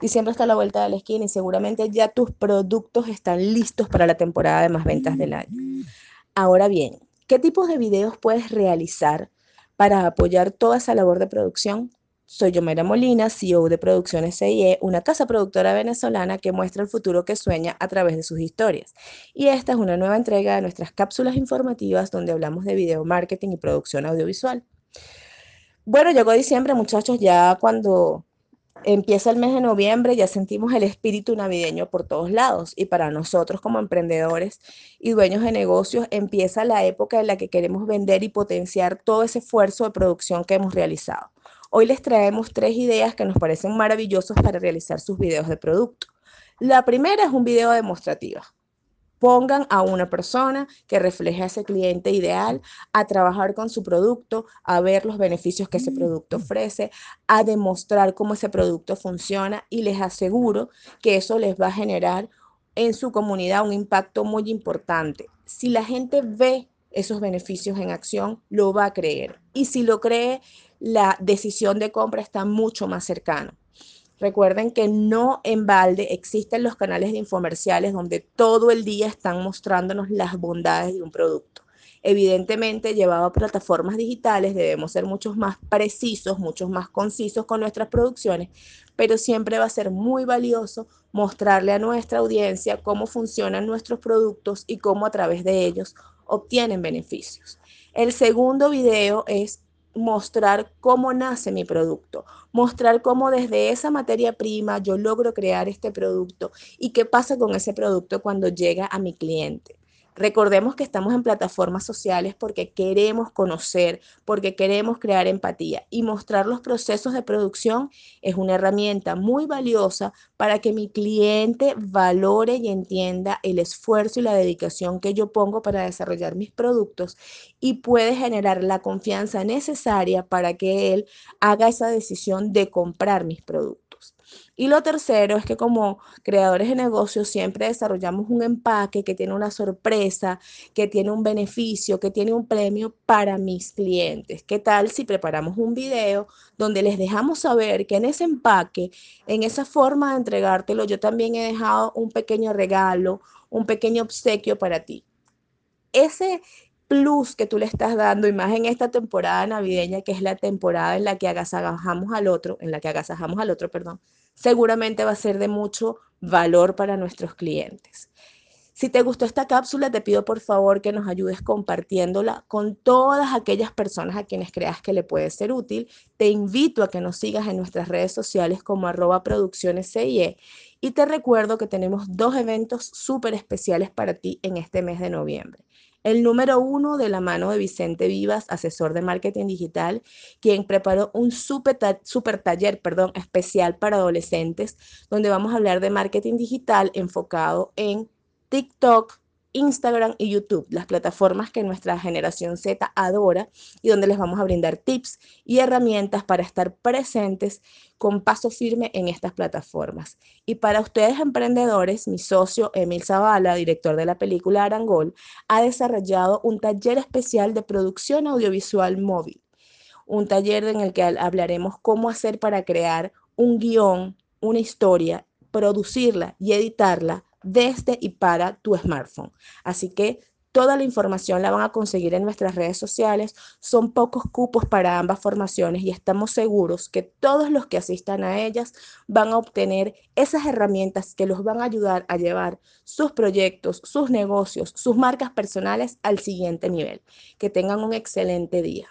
Diciembre está a la vuelta de la esquina y seguramente ya tus productos están listos para la temporada de más ventas del año. Ahora bien, ¿qué tipos de videos puedes realizar para apoyar toda esa labor de producción? Soy Yomera Molina, CEO de Producciones CIE, una casa productora venezolana que muestra el futuro que sueña a través de sus historias. Y esta es una nueva entrega de nuestras cápsulas informativas donde hablamos de video marketing y producción audiovisual. Bueno, llegó diciembre, muchachos, ya cuando empieza el mes de noviembre, ya sentimos el espíritu navideño por todos lados y para nosotros como emprendedores y dueños de negocios empieza la época en la que queremos vender y potenciar todo ese esfuerzo de producción que hemos realizado. Hoy les traemos tres ideas que nos parecen maravillosas para realizar sus videos de producto. La primera es un video demostrativo. Pongan a una persona que refleje a ese cliente ideal a trabajar con su producto, a ver los beneficios que ese producto ofrece, a demostrar cómo ese producto funciona y les aseguro que eso les va a generar en su comunidad un impacto muy importante. Si la gente ve esos beneficios en acción, lo va a creer. Y si lo cree, la decisión de compra está mucho más cercana. Recuerden que no en balde existen los canales de infomerciales donde todo el día están mostrándonos las bondades de un producto. Evidentemente, llevado a plataformas digitales, debemos ser muchos más precisos, muchos más concisos con nuestras producciones, pero siempre va a ser muy valioso mostrarle a nuestra audiencia cómo funcionan nuestros productos y cómo a través de ellos obtienen beneficios. El segundo video es mostrar cómo nace mi producto, mostrar cómo desde esa materia prima yo logro crear este producto y qué pasa con ese producto cuando llega a mi cliente. Recordemos que estamos en plataformas sociales porque queremos conocer, porque queremos crear empatía y mostrar los procesos de producción es una herramienta muy valiosa para que mi cliente valore y entienda el esfuerzo y la dedicación que yo pongo para desarrollar mis productos y puede generar la confianza necesaria para que él haga esa decisión de comprar mis productos. Y lo tercero es que como creadores de negocios siempre desarrollamos un empaque que tiene una sorpresa, que tiene un beneficio, que tiene un premio para mis clientes. ¿Qué tal si preparamos un video donde les dejamos saber que en ese empaque, en esa forma de entregártelo, yo también he dejado un pequeño regalo, un pequeño obsequio para ti? Ese plus que tú le estás dando, y más en esta temporada navideña, que es la temporada en la que agasajamos al otro, en la que agasajamos al otro, perdón, seguramente va a ser de mucho valor para nuestros clientes. Si te gustó esta cápsula, te pido por favor que nos ayudes compartiéndola con todas aquellas personas a quienes creas que le puede ser útil. Te invito a que nos sigas en nuestras redes sociales como arroba producciones CIE y te recuerdo que tenemos dos eventos súper especiales para ti en este mes de noviembre. El número uno de la mano de Vicente Vivas, asesor de marketing digital, quien preparó un super, super taller perdón, especial para adolescentes, donde vamos a hablar de marketing digital enfocado en TikTok, Instagram y YouTube, las plataformas que nuestra generación Z adora y donde les vamos a brindar tips y herramientas para estar presentes con paso firme en estas plataformas. Y para ustedes emprendedores, mi socio Emil Zavala, director de la película Arangol, ha desarrollado un taller especial de producción audiovisual móvil. Un taller en el que hablaremos cómo hacer para crear un guion, una historia, producirla y editarla desde y para tu smartphone. Así que toda la información la van a conseguir en nuestras redes sociales. Son pocos cupos para ambas formaciones y estamos seguros que todos los que asistan a ellas van a obtener esas herramientas que los van a ayudar a llevar sus proyectos, sus negocios, sus marcas personales al siguiente nivel. Que tengan un excelente día.